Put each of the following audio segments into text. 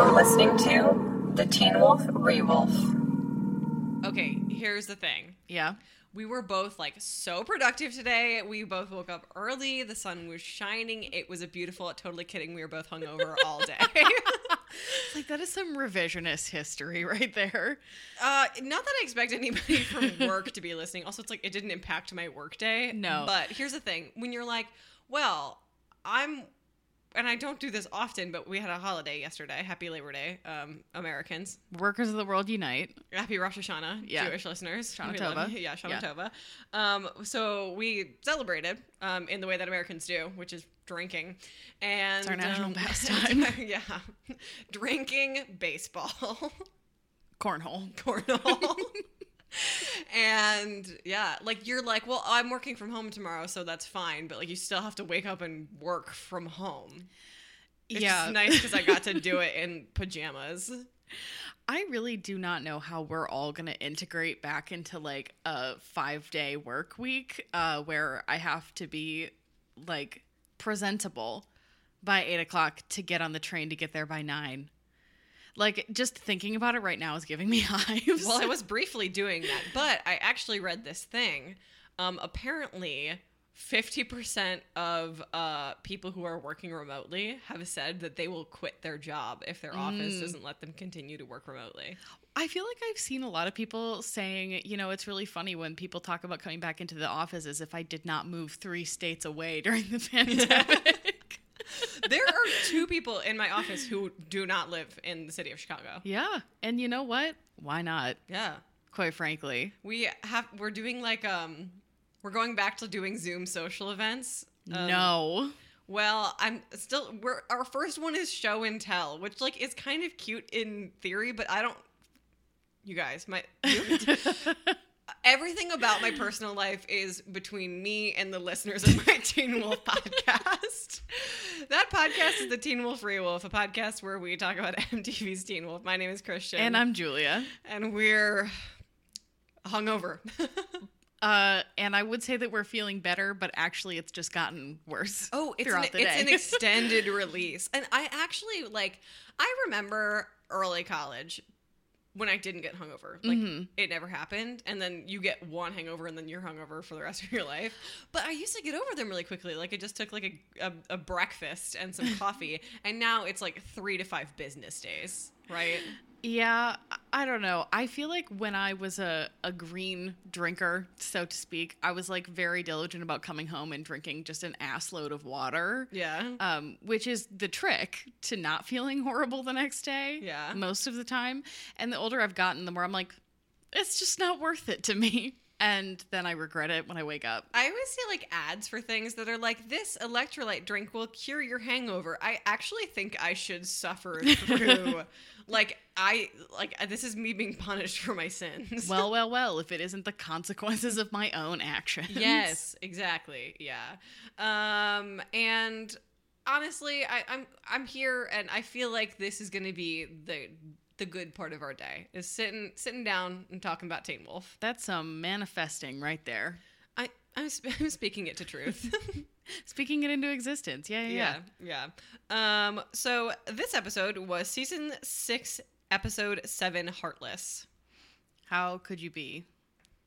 You're listening to the Teen Wolf Rewolf. Okay, here's the thing. Yeah. We were both like so productive today. We both woke up early. The sun was shining. It was a beautiful, totally kidding. We were both hungover all day. Like that is some revisionist history right there. uh, not that I expect anybody from work to be listening. Also, it's like it didn't impact my work day. No. But here's the thing when you're like, well, I'm, and I don't do this often, but we had a holiday yesterday. Happy Labor Day, um, Americans. Workers of the world unite. Happy Rosh Hashanah, Yeah. Jewish listeners. Shana Tova. Yeah, Shana Yeah. Tova. Um, so we celebrated um, in the way that Americans do, which is drinking. And It's our national um, pastime. yeah, drinking, baseball, Cornhole. cornhole. and yeah, like you're like, well, I'm working from home tomorrow, so that's fine. But like, you still have to wake up and work from home. It's yeah. nice because I got to do it in pajamas. I really do not know how we're all going to integrate back into like a five day work week uh, where I have to be like presentable by eight o'clock to get on the train to get there by nine. Like just thinking about it right now is giving me hives. well, I was briefly doing that, but I actually read this thing. Um, apparently, 50% of uh, people who are working remotely have said that they will quit their job if their office Mm. doesn't let them continue to work remotely. I feel like I've seen a lot of people saying, you know, it's really funny when people talk about coming back into the office as if I did not move three states away during the pandemic. There are two people in my office who do not live in the city of Chicago. yeah. And you know what? Why not? Yeah. Quite frankly. We have we're doing like um we're going back to doing Zoom social events. Um, no. Well, I'm still we're our first one is show and tell, which like is kind of cute in theory, but I don't you guys, my everything about my personal life is between me and the listeners of my Teen Wolf podcast. that podcast is the Teen Wolf Rewolf, a podcast where we talk about MTV's Teen Wolf. My name is Christian. and I'm Julia. and we're hungover. Uh, and I would say that we're feeling better, but actually, it's just gotten worse. Oh, it's throughout an, it's an extended release. And I actually like I remember early college when I didn't get hungover. Like Mhm. it never happened. And then you get one hangover and then you're hungover for the rest of your life. But I used to get over them really quickly. Like it just took like a, a, a breakfast and some coffee. And now it's like three to five business days, right? Yeah, I- don't know. I feel like when I was a, a green drinker, so to speak, I was like very diligent about coming home and drinking just an ass load of water. Yeah. Um, which is the trick to not feeling horrible the next day. Yeah. Most of the time. And the older I've gotten, the more I'm like, it's just not worth it to me. And then I regret it when I wake up. I always see like ads for things that are like this electrolyte drink will cure your hangover. I actually think I should suffer through like I like this is me being punished for my sins. well, well, well, if it isn't the consequences of my own actions. yes, exactly. Yeah. Um and honestly, I I'm I'm here and I feel like this is going to be the the good part of our day is sitting sitting down and talking about Teen Wolf. That's some manifesting right there. I I'm, sp- I'm speaking it to truth. Speaking it into existence. Yeah, yeah, yeah, yeah. Um, so this episode was season six, episode seven, Heartless. How could you be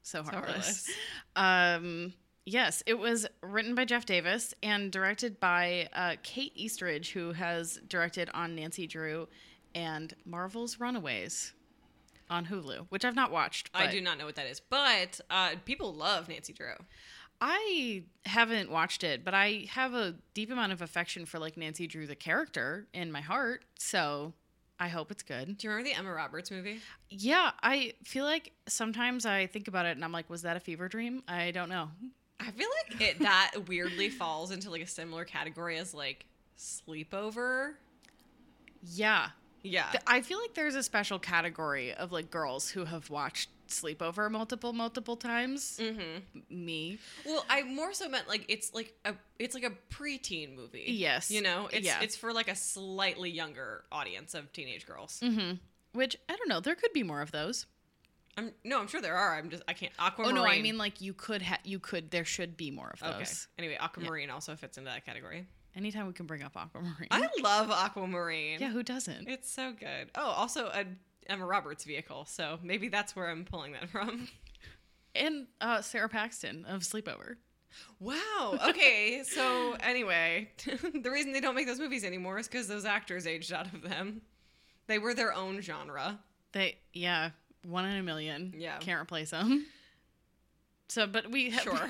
so So heartless? Um, yes, it was written by Jeff Davis and directed by uh, Kate Eastridge, who has directed on Nancy Drew and Marvel's Runaways on Hulu, which I've not watched. I do not know what that is, but uh, people love Nancy Drew. I haven't watched it, but I have a deep amount of affection for like Nancy Drew, the character, in my heart. So I hope it's good. Do you remember the Emma Roberts movie? Yeah, I feel like sometimes I think about it and I'm like, was that a fever dream? I don't know. I feel like it that weirdly falls into like a similar category as like sleepover. Yeah. Yeah. I feel like there's a special category of like girls who have watched Sleepover multiple, multiple times. mm-hmm. Me. Well, I more so meant like it's like a it's like a preteen movie. Yes. You know, it's Yeah. it's for like a slightly younger audience of teenage girls. Mm-hmm. Which, I don't know, there could be more of those. I'm no, I'm sure there are. I'm just I can't. Aquamarine. Oh no, I mean like you could ha- you could there should be more of those. okay. Anyway, Aquamarine also fits into that category. Anytime we can bring up Aquamarine. I love Aquamarine. yeah, who doesn't? It's so good. Oh, also a Emma Roberts vehicle. So maybe that's where I'm pulling that from. And uh, Sara Paxton of Sleepover. Wow. Okay. so anyway, the reason they don't make those movies anymore is because those actors aged out of them. They were their own genre. They yeah, one in a million. Yeah. can't replace them. So, but we ha- Sure.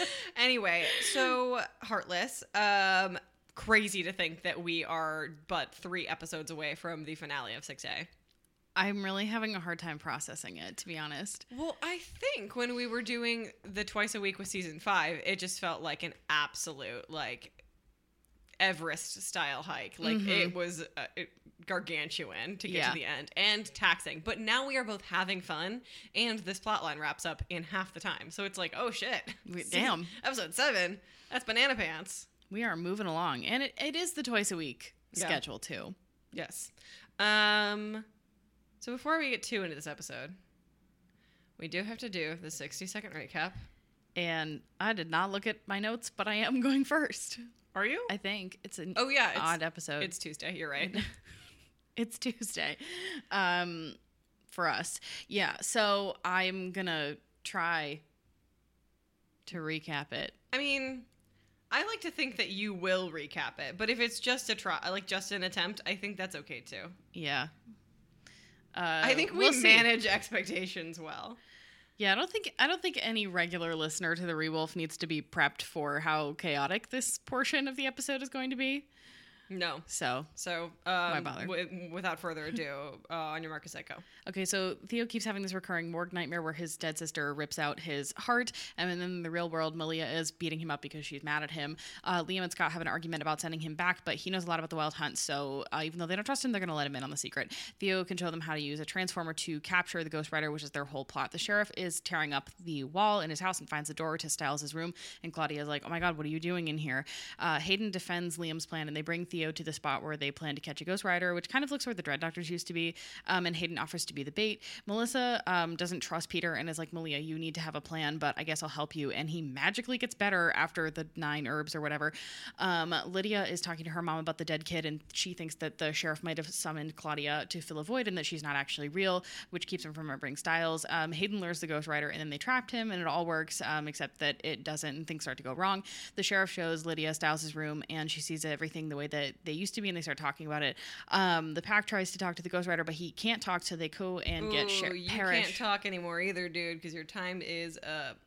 anyway, so Heartless. Um, crazy to think that we are but three episodes away from the finale of 6A. I'm really having a hard time processing it, to be honest. Well, I think when we were doing the twice a week with season five, it just felt like an absolute like Everest style hike. Like it was uh, it, gargantuan to get Yeah. to the end and taxing. But now we are both having fun, and this plotline wraps up in half the time. So it's like, oh shit, We- damn. episode seven. That's banana pants. We are moving along, and it, it is the twice a week Yeah. schedule too. Yes. Um. So before we get too into this episode, we do have to do the sixty second recap. And I did not look at my notes, but I am going first. Are you? I think it's an Oh yeah, it's, odd episode. It's Tuesday. You're right. it's Tuesday um, for us. Yeah, so I'm gonna try to recap it. I mean, I like to think that you will recap it, but if it's just a try, like just an attempt, I think that's okay too. Yeah. Uh, I think we we'll see. manage expectations well. Yeah, I don't think I don't think any regular listener to the Rewolf needs to be prepped for how chaotic this portion of the episode is going to be. No. So So, um, bother? w- without further ado, uh, on your Marcus Echo. Okay, so Theo keeps having this recurring morgue nightmare where his dead sister rips out his heart, and then in the real world, Malia is beating him up because she's mad at him. Uh, Liam and Scott have an argument about sending him back, but he knows a lot about the wild hunt, so uh, even though they don't trust him, they're going to let him in on the secret. Theo can show them how to use a transformer to capture the Ghost Rider, which is their whole plot. The sheriff is tearing up the wall in his house and finds the door to Stiles' room, and Claudia's like, "Oh my God, what are you doing in here?" Uh, Hayden defends Liam's plan, and they bring Theo to the spot where they plan to catch a Ghost Rider, which kind of looks where the Dread Doctors used to be. Um, and Hayden offers to be the bait. Melissa um, doesn't trust Peter and is like, Malia, you need to have a plan, but I guess I'll help you. And he magically gets better after the nine herbs or whatever. Um, Lydia is talking to her mom about the dead kid, and she thinks that the sheriff might have summoned Claudia to fill a void and that she's not actually real, which keeps him from remembering Stiles. Um, Hayden lures the Ghost Rider, and then they trapped him, and it all works, um, except that it doesn't, and things start to go wrong. The sheriff shows Lydia Stiles' room, and she sees everything the way that they used to be, and they start talking about it. Um, the pack tries to talk to the Ghost Rider, but he can't talk, so they go and get Ooh, Sher- you Parrish. can't talk anymore either, dude, because your time is up.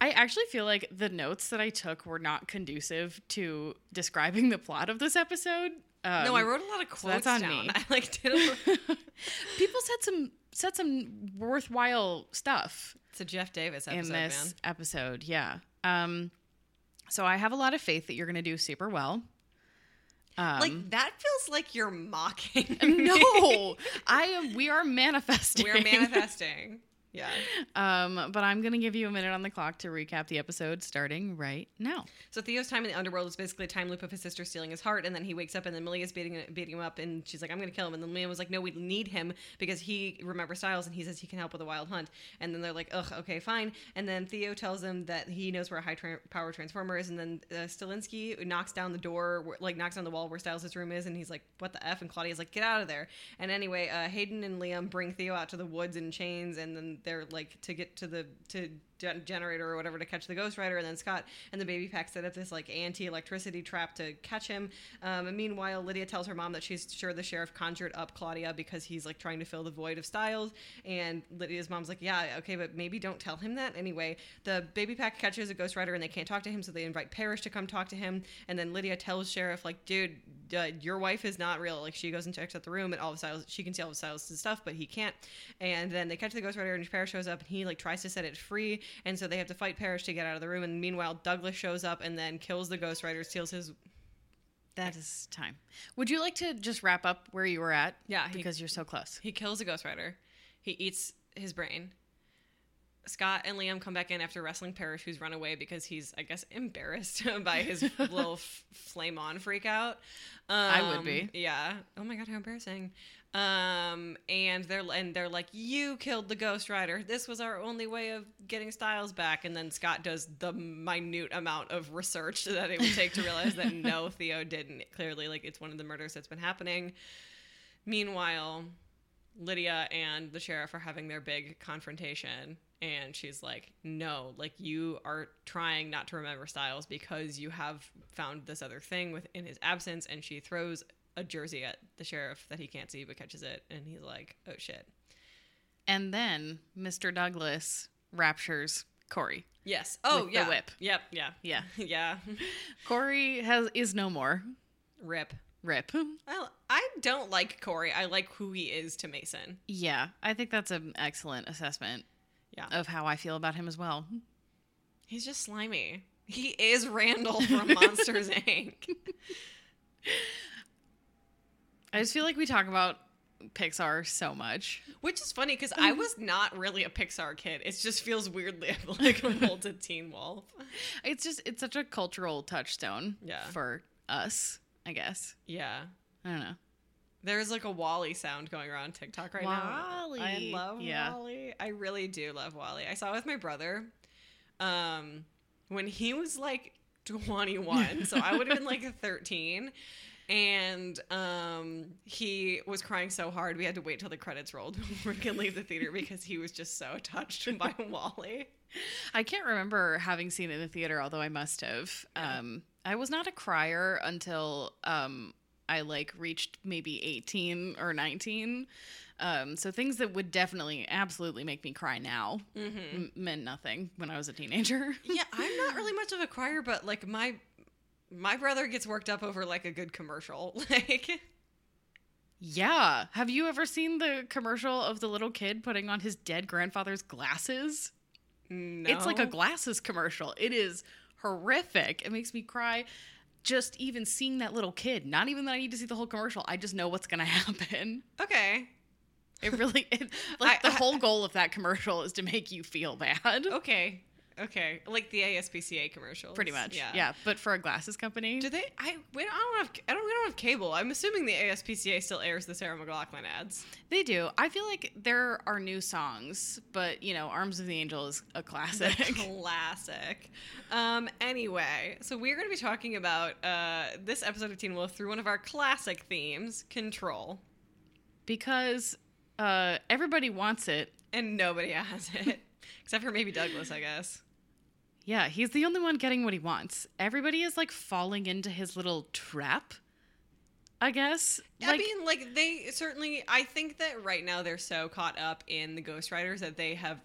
I actually feel like the notes that I took were not conducive to describing the plot of this episode. Um, no, I wrote a lot of quotes so that's on down. me. I like did a people said some said some worthwhile stuff it's a Jeff Davis episode, in this man. episode. Yeah. Um, so I have a lot of faith that you're going to do super well. Um, like that feels like you're mocking. no, I am. We are manifesting. We're manifesting. Yeah. Um, but I'm gonna give you a minute on the clock to recap the episode starting right now. So Theo's time in the underworld is basically a time loop of his sister stealing his heart, and then he wakes up, and then Malia's beating beating him up, and she's like, "I'm gonna kill him." And then Liam was like, "No, we need him because he remembers Stiles, and he says he can help with the wild hunt." And then they're like, "Ugh, okay, fine." And then Theo tells them that he knows where a high tra- power transformer is, and then uh, Stilinski knocks down the door, like knocks on the wall where Stiles' room is, and he's like, "What the f?" And Claudia's like, "Get out of there!" And anyway, uh, Hayden and Liam bring Theo out to the woods in chains, and then they're like to get to the to generator or whatever to catch the Ghost Rider, and then Scott and the baby pack set up this like anti-electricity trap to catch him. Um, and meanwhile, Lydia tells her mom that she's sure the sheriff conjured up Claudia because he's like trying to fill the void of Stiles. And Lydia's mom's like, "Yeah, okay, but maybe don't tell him that." Anyway, the baby pack catches a Ghost Rider and they can't talk to him, so they invite Parrish to come talk to him. And then Lydia tells Sheriff like, "Dude, uh, your wife is not real." Like she goes and checks out the room, and all of Stiles she can see all of Stiles' and stuff, but he can't. And then they catch the Ghost Rider, and Parrish shows up, and he like tries to set it free, and so they have to fight Parrish to get out of the room. And meanwhile, Douglas shows up and then kills the Ghost Rider, steals his. That is time. Would you like to just wrap up where you were at? Yeah, he- because you're so close. He kills the Ghost Rider. He eats his brain. Scott and Liam come back in after wrestling Parrish, who's run away because he's, I guess, embarrassed by his little f- flame on freak out. Um, I would be. Yeah. Oh my God, how embarrassing. Um, and they're and they're like, "You killed the Ghost Rider. This was our only way of getting Stiles back." And then Scott does the minute amount of research that it would take to realize that no, Theo didn't. Clearly, like it's one of the murders that's been happening. Meanwhile, Lydia and the sheriff are having their big confrontation, and she's like, "No, like you are trying not to remember Stiles because you have found this other thing within his absence." And she throws a jersey at the sheriff that he can't see but catches it, and he's like, "Oh shit." And then Mr. Douglas raptures Corey. Yes. Oh With the yeah. whip. Yep. Yeah. Yeah. yeah. Corey has is no more. Rip. Rip. I I don't like Corey. I like who he is to Mason. Yeah, I think that's an excellent assessment Yeah. of how I feel about him as well. He's just slimy. He is Randall from Monsters Inc. I just feel like we talk about Pixar so much. Which is funny because I was not really a Pixar kid. It just feels weirdly like a to Teen Wolf. It's just it's such a cultural touchstone Yeah. for us, I guess. Yeah. I don't know. There's like a Wall-E sound going around TikTok right now. Wall-E. I love Yeah. Wall-E. I really do love Wall-E. I saw it with my brother um, when he was like 21. so I would have been like 13. And um, he was crying so hard we had to wait till the credits rolled before we could leave the theater because he was just so touched by Wall-E. I can't remember having seen it in the theater, although I must have. Um, I was not a crier until um, I like reached maybe 18 or 19. Um, so things that would definitely, absolutely make me cry now m- meant nothing when I was a teenager. yeah, I'm not really much of a crier, but like my my brother gets worked up over like a good commercial. Like yeah. Have you ever seen the commercial of the little kid putting on his dead grandfather's glasses? no. It's like a glasses commercial. It is horrific. It makes me cry just even seeing that little kid. Not even that I need to see the whole commercial. I just know what's going to happen. Okay. It really it, like I- the I- whole goal of that commercial is to make you feel bad. Okay. Okay. Like the ASPCA commercials. Pretty much. Yeah. Yeah. but for a glasses company. Do they I we don't, I don't have I don't we don't have cable. I'm assuming the ASPCA still airs the Sarah McLachlan ads. They do. I feel like there are new songs, but you know, Arms of the Angel is a classic. Classic. Um anyway, so we're going to be talking about uh this episode of Teen Wolf through one of our classic themes, control. because uh everybody wants it. And nobody has it. Except for maybe Douglas, I guess. Yeah, he's the only one getting what he wants. Everybody is like falling into his little trap. I guess. I mean, like they certainly. I think that right now they're so caught up in the Ghost Riders that they have,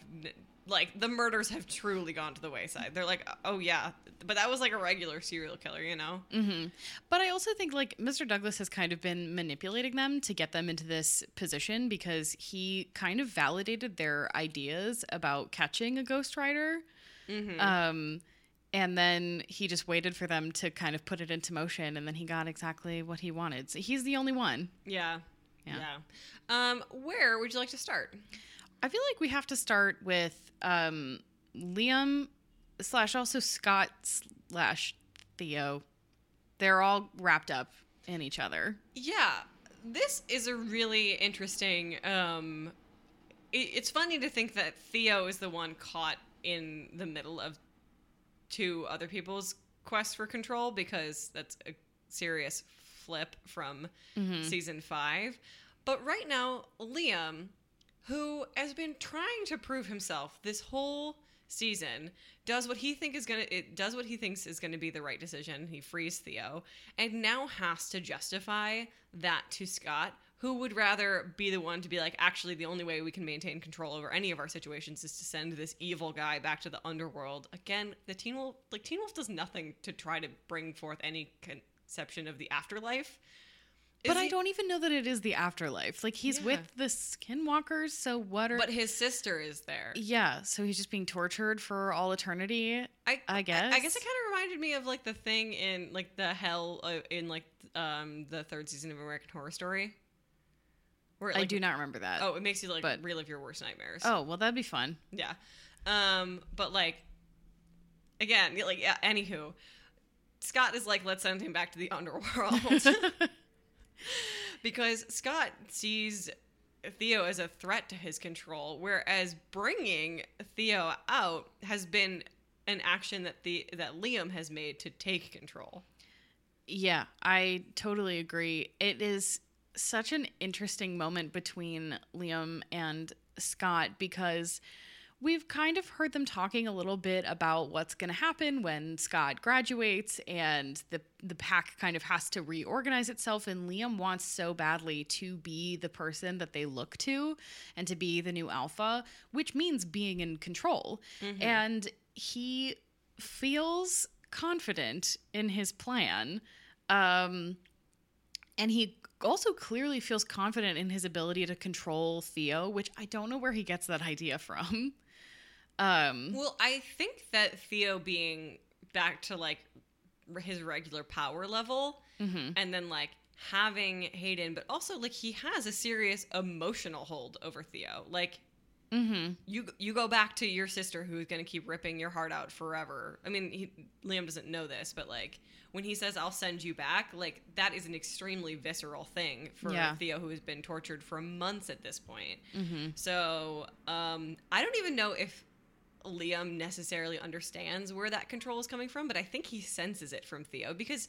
like, the murders have truly gone to the wayside. They're like, oh yeah, but that was like a regular serial killer, you know? hmm But I also think like Mr. Douglas has kind of been manipulating them to get them into this position because he kind of validated their ideas about catching a Ghost Rider. Mm-hmm. Um, and then he just waited for them to kind of put it into motion, and then he got exactly what he wanted. So he's the only one. yeah. Yeah. Yeah. Um, where would you like to start? I feel like we have to start with um, Liam slash also Scott slash Theo. They're all wrapped up in each other. Yeah, this is a really interesting. Um, it, it's funny to think that Theo is the one caught in the middle of two other people's quest for control because that's a serious flip from mm-hmm. season five. But right now, Liam, who has been trying to prove himself this whole season, does what he think is gonna it does what he thinks is gonna be the right decision. He frees Theo, and now has to justify that to Scott, who would rather be the one to be like, actually, the only way we can maintain control over any of our situations is to send this evil guy back to the underworld. Again, the Teen Wolf like Teen Wolf does nothing to try to bring forth any conception of the afterlife. But Is I don't even know that it is the afterlife. Like he's Yeah. with the skinwalkers, so what are But his sister is there. Yeah, so he's just being tortured for all eternity. I, I I guess guess. it kind of reminded me of like the thing in like the hell uh, in like um the third season of American Horror Story. Where it, I do not remember that. Oh, it makes you like but- relive your worst nightmares. Oh, well that'd be fun. yeah. Um, but like again, like yeah. Anywho, Scott is like, let's send him back to the underworld. because Scott sees Theo as a threat to his control, whereas bringing Theo out has been an action that the that Liam has made to take control. Yeah, I totally agree. It is such an interesting moment between Liam and Scott because we've kind of heard them talking a little bit about what's going to happen when Scott graduates and the the pack kind of has to reorganize itself and Liam wants so badly to be the person that they look to and to be the new alpha, which means being in control. And he feels confident in his plan. Um and he also clearly feels confident in his ability to control Theo, which I don't know where he gets that idea from. Um, Well, I think that Theo being back to like his regular power level mhm. and then like having Hayden, but also like he has a serious emotional hold over Theo. Like Mhm. you you go back to your sister who's going to keep ripping your heart out forever. I mean, he, Liam doesn't know this, but like when he says I'll send you back, like that is an extremely visceral thing for Yeah. Theo who has been tortured for months at this point. Mhm. So, um I don't even know if Liam necessarily understands where that control is coming from, but I think he senses it from Theo because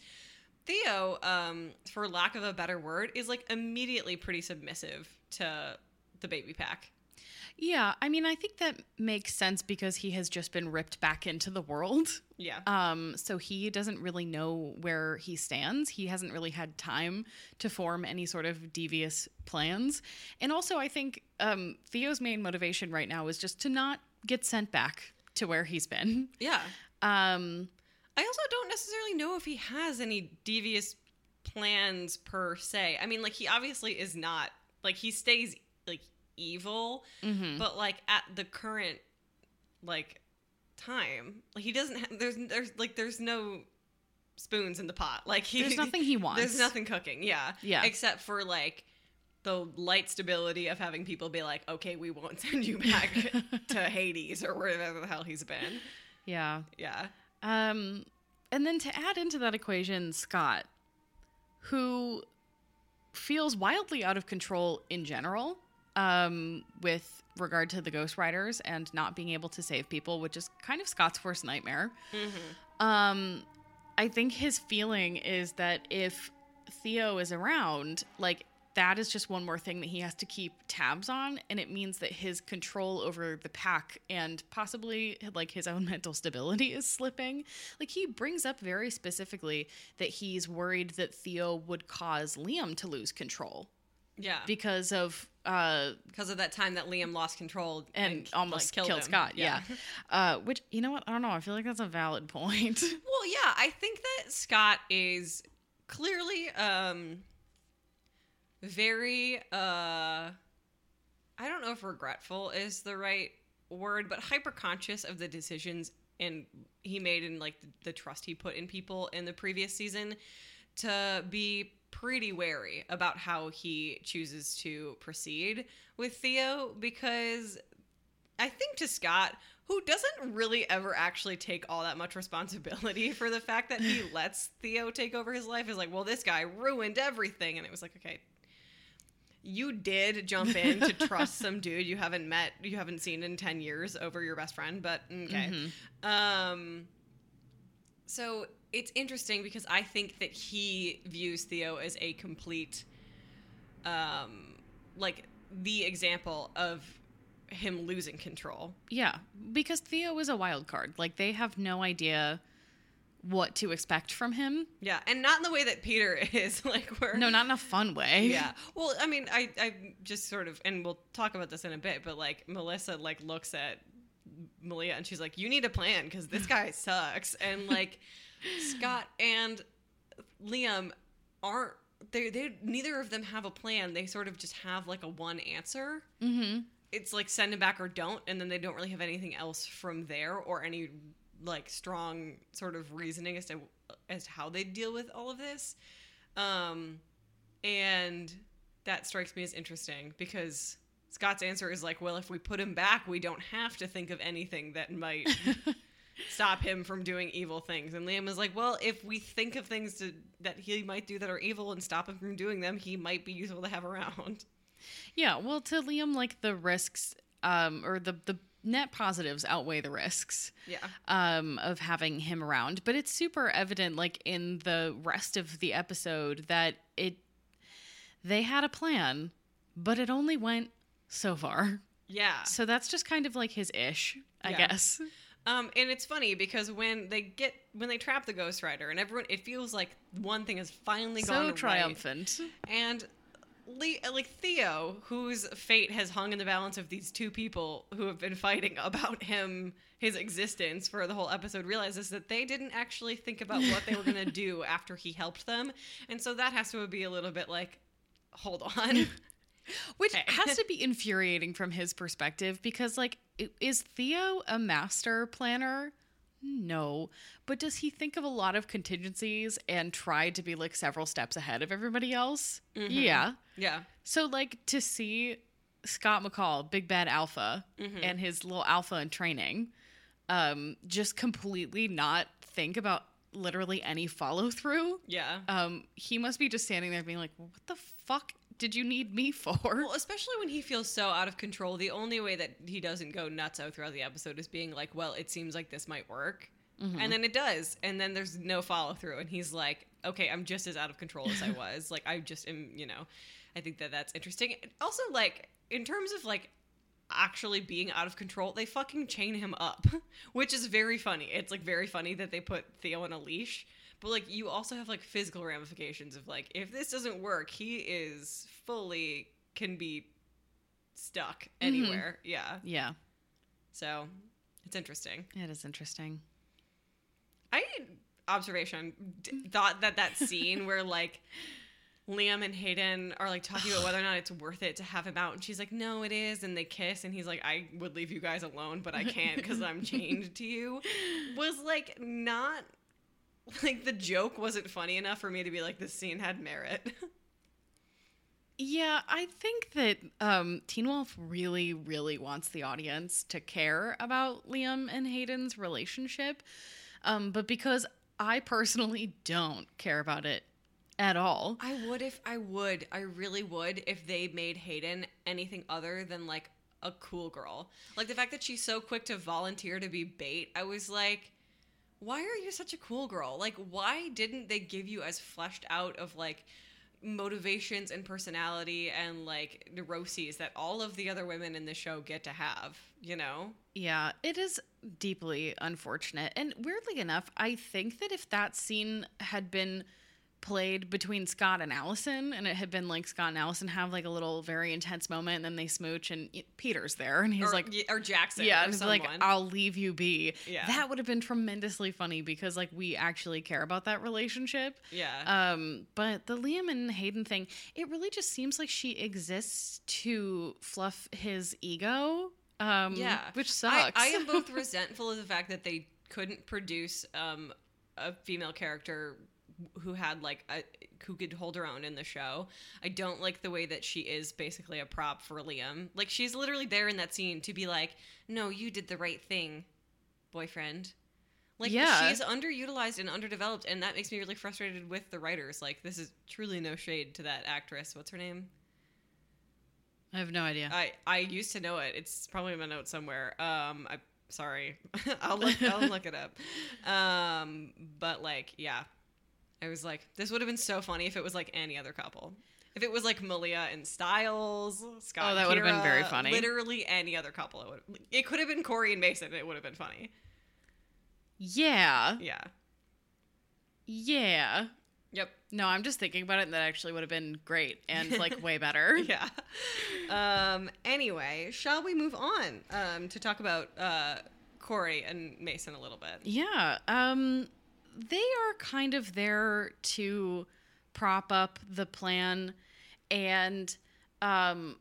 Theo, um, for lack of a better word, is like immediately pretty submissive to the baby pack. Yeah, I mean, I think that makes sense because he has just been ripped back into the world. Yeah. Um, so he doesn't really know where he stands. He hasn't really had time to form any sort of devious plans. And also, I think um, Theo's main motivation right now is just to not get sent back to where he's been. yeah. Um, I also don't necessarily know if he has any devious plans per se. I mean, like he obviously is not like he stays like evil, mhm. but like at the current like time, like he doesn't. Ha- there's there's like there's no spoons in the pot. Like he, there's nothing he wants. There's nothing cooking. Yeah. Yeah. Except for like the light stability of having people be like, okay, we won't send you back to Hades or wherever the hell he's been. Yeah. Yeah. Um, and then to add into that equation, Scott, who feels wildly out of control in general um, with regard to the Ghost Riders and not being able to save people, which is kind of Scott's worst nightmare. Um, I think his feeling is that if Theo is around, like that is just one more thing that he has to keep tabs on, and it means that his control over the pack and possibly like his own mental stability is slipping. Like he brings up very specifically that he's worried that Theo would cause Liam to lose control Yeah. because of uh because of that time that Liam lost control and, almost like, killed, him. Scott. Yeah. Uh which you know what? I don't know. I feel like that's a valid point. Well, yeah, I think that Scott is clearly um very uh I don't know if regretful is the right word, but hyper conscious of the decisions and he made and like the, the trust he put in people in the previous season to be pretty wary about how he chooses to proceed with Theo because I think to Scott, who doesn't really ever actually take all that much responsibility for the fact that he lets Theo take over his life, is like, well, this guy ruined everything. And it was like, okay, you did jump in to trust some dude you haven't met, you haven't seen in 10 years over your best friend, but okay. Um, so it's interesting because I think that he views Theo as a complete, um, like the example of him losing control. Yeah, because Theo is a wild card. Like they have no idea what to expect from him. Yeah, and not in the way that Peter is, like where No, not in a fun way. Yeah. Well, I mean, I I just sort of, and we'll talk about this in a bit, but like Melissa like looks at Malia and she's like, "You need a plan because this guy sucks," and like Scott and Liam aren't. They they neither of them have a plan. They sort of just have like a one answer. Mm-hmm. It's like send him back or don't, and then they don't really have anything else from there or any like strong sort of reasoning as to as to how they deal with all of this. Um, and that strikes me as interesting because Scott's answer is like, well, if we put him back, we don't have to think of anything that might stop him from doing evil things. And Liam was like, well, if we think of things to, that he might do that are evil and stop him from doing them, he might be useful to have around. Yeah, well, to Liam, like the risks, um, or the the net positives outweigh the risks. Yeah. um, of having him around. But it's super evident, like in the rest of the episode, that it they had a plan, but it only went so far. Yeah. So that's just kind of like his ish, I Yeah. guess. Um, and it's funny because when they get when they trap the Ghost Rider and everyone, it feels like one thing has finally gone So triumphant. And Le- like Theo, whose fate has hung in the balance of these two people who have been fighting about him, his existence for the whole episode, realizes that they didn't actually think about what they were going to do after he helped them. And so that has to be a little bit like, hold on. Which Hey. has to be infuriating from his perspective because, like, is Theo a master planner? No. But does he think of a lot of contingencies and try to be like several steps ahead of everybody else? Yeah. yeah. So, like, to see Scott McCall, Big Bad Alpha, and his little alpha in training, um, just completely not think about literally any follow through. Yeah. Um, he must be just standing there being like, what the fuck did you need me for? Well, especially when he feels so out of control, the only way that he doesn't go nuts out throughout the episode is being like, "Well, it seems like this might work," mm-hmm. and then it does, and then there's no follow through, and he's like, "Okay, I'm just as out of control as I was. like, I just am, you know." I think that that's interesting. Also, like in terms of like actually being out of control, they fucking chain him up, which is very funny. It's like very funny that they put Theo on a leash. But like you also have like physical ramifications of like if this doesn't work, he is fully can be stuck mm-hmm. anywhere. Yeah. yeah, So it's interesting. it is interesting. I observation d- thought that that scene where like Liam and Hayden are like talking about whether or not it's worth it to have him out, and she's like, "No, it is," and they kiss, and he's like, "I would leave you guys alone, but I can't because I'm chained to you." Was like not like the joke wasn't funny enough for me to be like, "This scene had merit." Yeah, I think that um, Teen Wolf really, really wants the audience to care about Liam and Hayden's relationship. Um, but because I personally don't care about it at all, I would if I would. I really would if they made Hayden anything other than like a cool girl. Like the fact that she's so quick to volunteer to be bait. I was like, why are you such a cool girl? Like why didn't they give you as fleshed out of like motivations and personality and like neuroses that all of the other women in the show get to have, you know? Yeah, it is deeply unfortunate. And weirdly enough, I think that if that scene had been played between Scott and Allison and it had been like Scott and Allison have like a little very intense moment and then they smooch and Peter's there and he's or, like or Jackson yeah, and he's like I'll leave you be. Yeah. That would have been tremendously funny because like we actually care about that relationship. yeah. Um, but the Liam and Hayden thing, it really just seems like she exists to fluff his ego. Um, Yeah, which I, sucks. I am both resentful of the fact that they couldn't produce um, a female character who had like a who could hold her own in the show. I don't like the way that she is basically a prop for Liam. Like she's literally there in that scene to be like, "No, you did the right thing, boyfriend." Like Yeah. she's underutilized and underdeveloped, and that makes me really frustrated with the writers. Like this is truly no shade to that actress. What's her name? I have no idea. I I used to know it. It's probably in my notes somewhere. Um, I sorry, I'll look I'll look it up. Um, but like, yeah, I was like, this would have been so funny if it was like any other couple. If it was like Malia and Stiles, Scott, Oh, that would have been very funny. Literally any other couple, it would. It could have been Corey and Mason. It would have been funny. yeah. Yeah. Yeah. Yep. No, I'm just thinking about it and that actually would have been great and like way better. Yeah. Um. Anyway, shall we move on um, to talk about uh, Corey and Mason a little bit? Yeah. Um they are kind of there to prop up the plan and um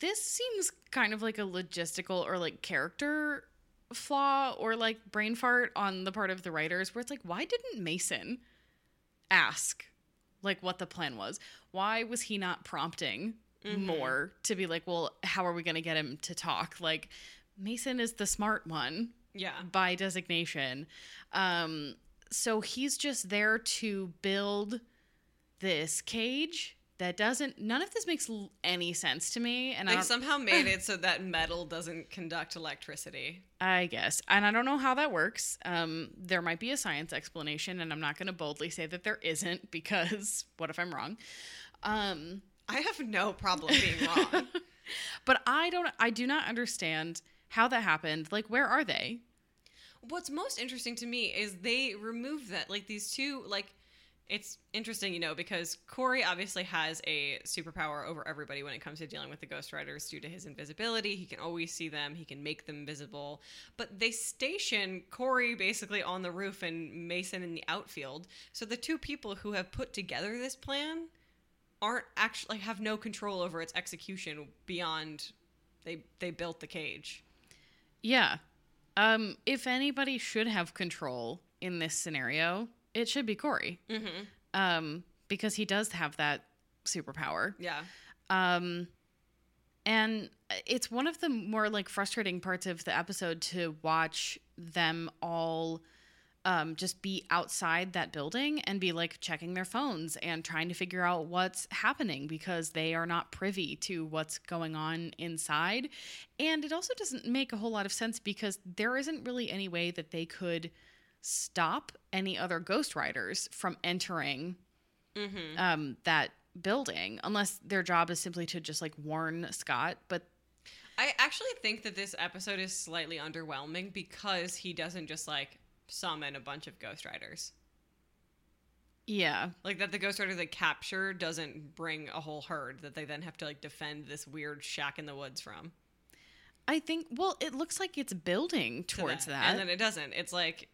this seems kind of like a logistical or like character flaw or like brain fart on the part of the writers where it's like why didn't Mason ask like what the plan was? Why was he not prompting more to be like, well, how are we going to get him to talk? Like Mason is the smart one Yeah. by designation. Um, so he's just there to build this cage that doesn't. None of this makes l- any sense to me, and I They somehow made it so that metal doesn't conduct electricity. I guess, and I don't know how that works. Um, there might be a science explanation, and I'm not going to boldly say that there isn't because what if I'm wrong? Um, I have no problem being wrong. but I don't. I do not understand how that happened. Like, where are they? What's most interesting to me is they removed that. Like these two, like it's interesting, you know, because Corey obviously has a superpower over everybody when it comes to dealing with the Ghost Riders due to his invisibility. He can always see them, he can make them visible. But they station Corey basically on the roof and Mason in the outfield. So the two people who have put together this plan aren't actually have no control over its execution beyond they they built the cage. Yeah. Um, if anybody should have control in this scenario, it should be Corey. Mm-hmm. Um, because he does have that superpower. Yeah. Um, and it's one of the more like frustrating parts of the episode to watch them all um, just be outside that building and be like checking their phones and trying to figure out what's happening because they are not privy to what's going on inside. And it also doesn't make a whole lot of sense because there isn't really any way that they could stop any other Ghost Riders from entering Mm-hmm. um, that building unless their job is simply to just like warn Scott. But I actually think that this episode is slightly underwhelming because he doesn't just like summon a bunch of Ghost Riders. yeah, Like that the Ghost Rider they capture doesn't bring a whole herd that they then have to like defend this weird shack in the woods from. I think. Well, it looks like it's building to towards that. And then it doesn't. It's like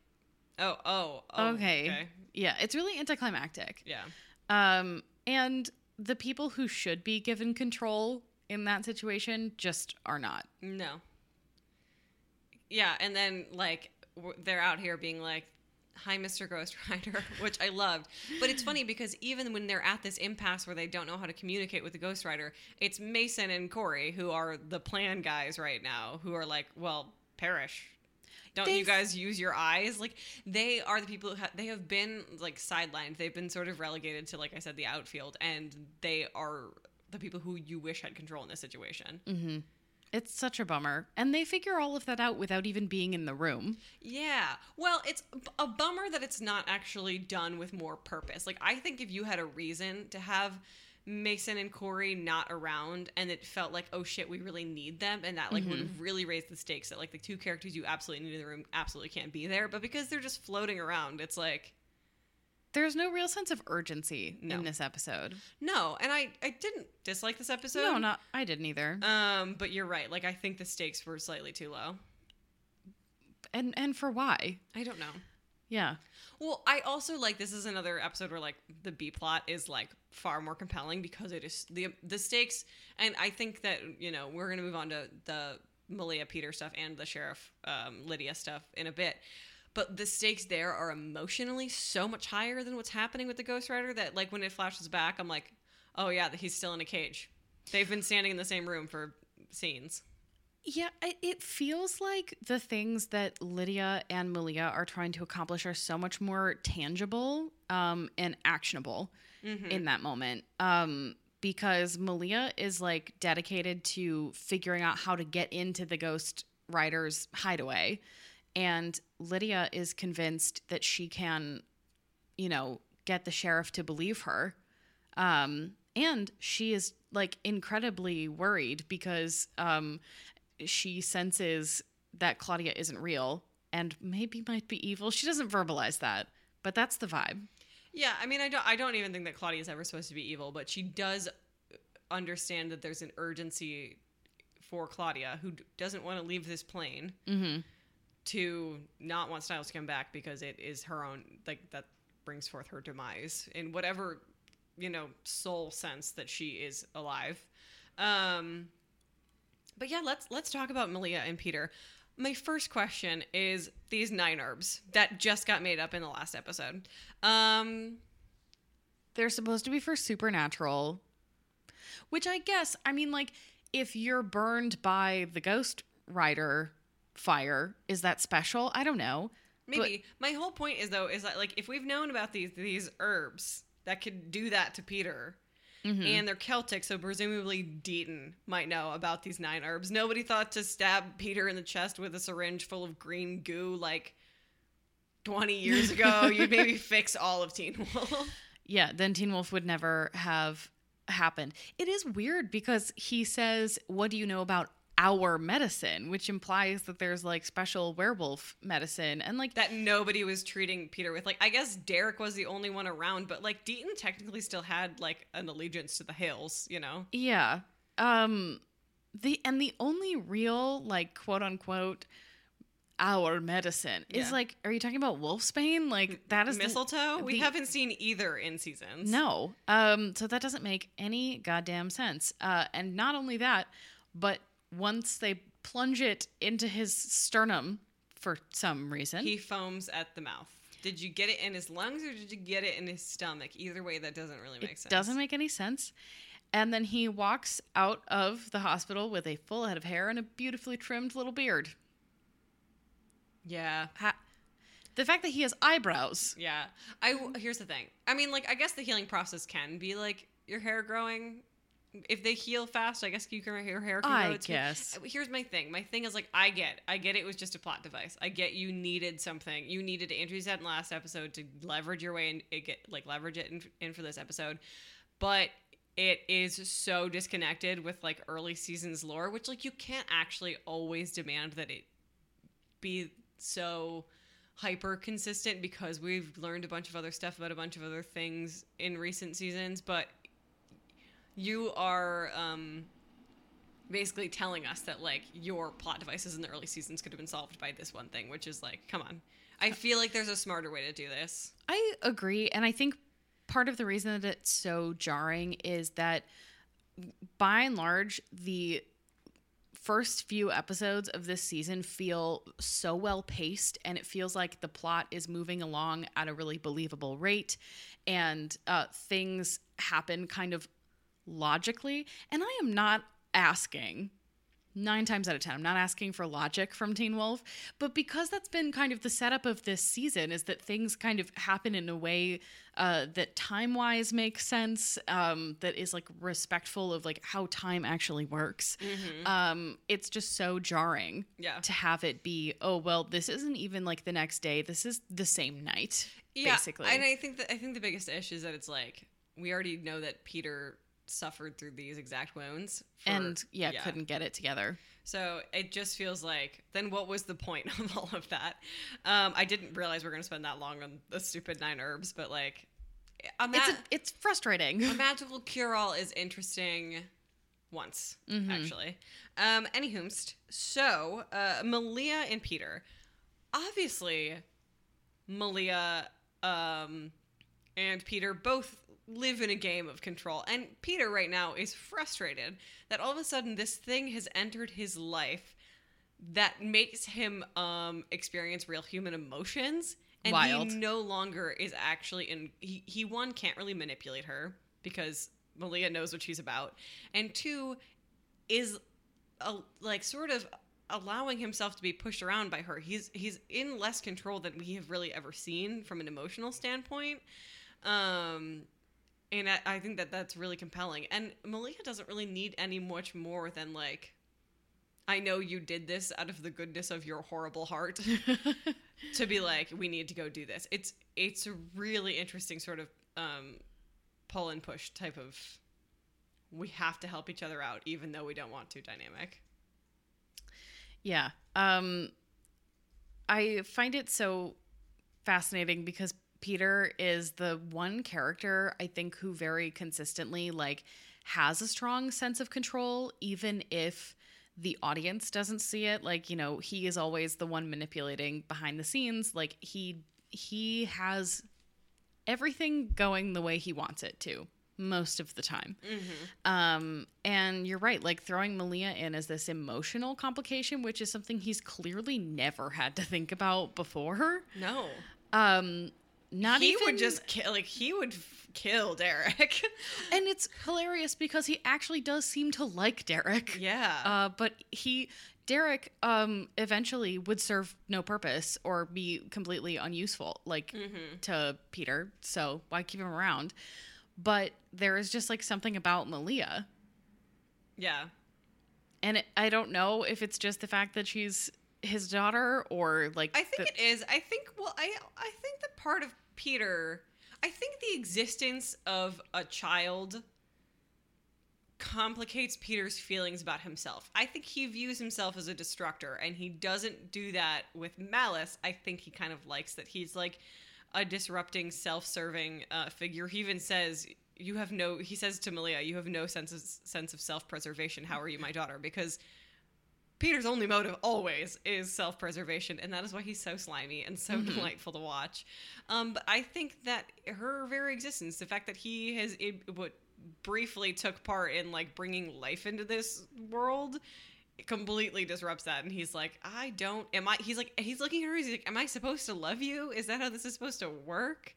oh, oh, oh okay. Yeah, it's really anticlimactic. Yeah. Um, and the people who should be given control in that situation just are not. No. Yeah, and then like they're out here being like, "Hi, Mr. Ghost Rider," which I loved. But it's funny because even when they're at this impasse where they don't know how to communicate with the Ghost Rider, it's Mason and Corey who are the plan guys right now, who are like, "Well, Parrish." Don't you They've- guys use your eyes? Like they are the people who ha- they have been like sidelined. They've been sort of relegated to, like I said, the outfield, and they are the people who you wish had control in this situation. Mm-hmm. It's such a bummer. And they figure all of that out without even being in the room. Yeah. Well, it's a bummer that it's not actually done with more purpose. Like, I think if you had a reason to have Mason and Corey not around and it felt like, oh shit, we really need them, and that, like, would mm-hmm. really raise the stakes that, like, the two characters you absolutely need in the room absolutely can't be there. But because they're just floating around, it's like, There's no real sense of urgency No. in this episode. no. And I, I didn't dislike this episode. no, not I didn't either. Um, but you're right. Like, I think the stakes were slightly too low. and and for why? I don't know. Yeah. Well, I also like this is another episode where like the B plot is like far more compelling because it is the the stakes, and I think that you know we're gonna move on to the Malia Peter stuff and the sheriff um, Lydia stuff in a bit, but the stakes there are emotionally so much higher than what's happening with the Ghost Rider that like when it flashes back, I'm like, oh yeah, he's still in a cage. They've been standing in the same room for scenes. Yeah, it feels like the things that Lydia and Malia are trying to accomplish are so much more tangible um, and actionable in that moment. Um, because Malia is like dedicated to figuring out how to get into the Ghost Rider's hideaway. And Lydia is convinced that she can, you know, get the sheriff to believe her. Um, and she is like incredibly worried because um, she senses that Claudia isn't real and maybe might be evil. She doesn't verbalize that, but that's the vibe. Yeah, I mean, I don't, I don't even think that Claudia is ever supposed to be evil, but she does understand that there's an urgency for Claudia, who doesn't want to leave this plane, Mm-hmm. To not want Stiles to come back because it is her own, like that brings forth her demise in whatever you know soul sense that she is alive. Um, but yeah, let's let's talk about Malia and Peter. My first question is these nine herbs that just got made up in the last episode. Um, They're supposed to be for supernatural, which I guess, I mean, like, if you're burned by the Ghost Rider, fire. Is that special? I don't know. Maybe. My whole point is though is that like if we've known about these these herbs that could do that to Peter. Mhm. And they're Celtic, so presumably Deaton might know about these nine herbs. Nobody thought to stab Peter in the chest with a syringe full of green goo like 20 years ago. You'd maybe fix all of Teen Wolf. Yeah, then Teen Wolf would never have happened. It is weird because he says, What do you know about our medicine? Which implies that there's like special werewolf medicine. And like, that nobody was treating Peter with. Like, I guess Derek was the only one around, but like Deaton technically still had like an allegiance to the Hales, you know? yeah. Um, the, and the only real, like, quote unquote, our medicine is like, are you talking about wolfsbane? Like, that is the- Mistletoe? we the- haven't seen either in seasons. No. Um, so that doesn't make any goddamn sense. Uh, and not only that, but once they plunge it into his sternum for some reason, He foams at the mouth. Did you get it in his lungs or did you get it in his stomach? Either way, that doesn't really make it sense. doesn't make any sense. And then he walks out of the hospital with a full head of hair and a beautifully trimmed little beard. Yeah. Ha- the fact that he has eyebrows. Yeah. I here's the thing. I mean, like I guess the healing process can be like your hair growing. If they heal fast, I guess you can your hair can I grow. guess. Uh, here's my thing. My thing is like I get, I get it was just a plot device. I get you needed something. You needed Andrew said in last episode to leverage your way and it get like leverage it in, in for this episode, but it is so disconnected with like early seasons lore, which like you can't actually always demand that it be so hyper consistent because we've learned a bunch of other stuff about a bunch of other things in recent seasons, but you are um, basically telling us that like your plot devices in the early seasons could have been solved by this one thing, which is like, come on. I feel like there's a smarter way to do this. I agree. And I think part of the reason that it's so jarring is that by and large, the first few episodes of this season feel so well paced and it feels like the plot is moving along at a really believable rate and uh, things happen kind of logically. And I am not asking nine times out of ten i'm not asking for logic from teen wolf but because that's been kind of the setup of this season is that things kind of happen in a way uh, that time wise makes sense um, that is like respectful of like how time actually works um, it's just so jarring Yeah. to have it be oh well this isn't even like the next day this is the same night Yeah, basically And I think that I think the biggest issue is that it's like we already know that Peter suffered through these exact wounds for- and yeah, couldn't get it together So it just feels like then what was the point of all of that? Um, I didn't realize we are gonna spend that long on the stupid nine herbs, but like a, ma- it's a, it's frustrating a magical cure all is interesting once Mhm. actually. Um, anywhomst, so uh, Malia and Peter, obviously, Malia um, and Peter both live in a game of control, and Peter right now is frustrated that all of a sudden this thing has entered his life that makes him um, experience real human emotions. And Wild. he no longer is actually in. He, he one can't really manipulate her because Malia knows what she's about, and two is a, like sort of allowing himself to be pushed around by her. He's he's in less control than we have really ever seen from an emotional standpoint. Um, and I, I think that that's really compelling. And Malia doesn't really need any much more than like, I know you did this out of the goodness of your horrible heart to be like, we need to go do this. It's it's a really interesting sort of um, pull and push type of. We have to help each other out, even though we don't want to. Dynamic. Yeah. Um I find it so fascinating because Peter is the one character I think who very consistently like has a strong sense of control even if the audience doesn't see it. Like you know he is always the one manipulating behind the scenes. Like he he has everything going the way he wants it to most of the time. Um, and you're right, like throwing Malia in as this emotional complication, which is something he's clearly never had to think about before. No, Um, not he even would just kill. Like he would f- kill Derek. and it's hilarious because he actually does seem to like Derek. yeah. Uh, but he Derek um eventually would serve no purpose or be completely unuseful like Mm-hmm. to Peter. So why keep him around? But there is just like something about Malia. Yeah. And it, I don't know if it's just the fact that she's his daughter or like I think the- it is. I think well, I I think that part of Peter, I think the existence of a child complicates Peter's feelings about himself. I think he views himself as a destructor and he doesn't do that with malice. I think he kind of likes that he's like a disrupting, self-serving uh, figure. He even says you have no he says to Malia, you have no sense of sense of self-preservation. How are you my daughter? Because Peter's only motive always is self preservation, and that is why he's so slimy and so delightful to watch. Um, but I think that her very existence, the fact that he has it, what briefly took part in like bringing life into this world, completely disrupts that. And he's like, I don't. Am I? He's like, he's looking at her. He's like, Am I supposed to love you? Is that how this is supposed to work?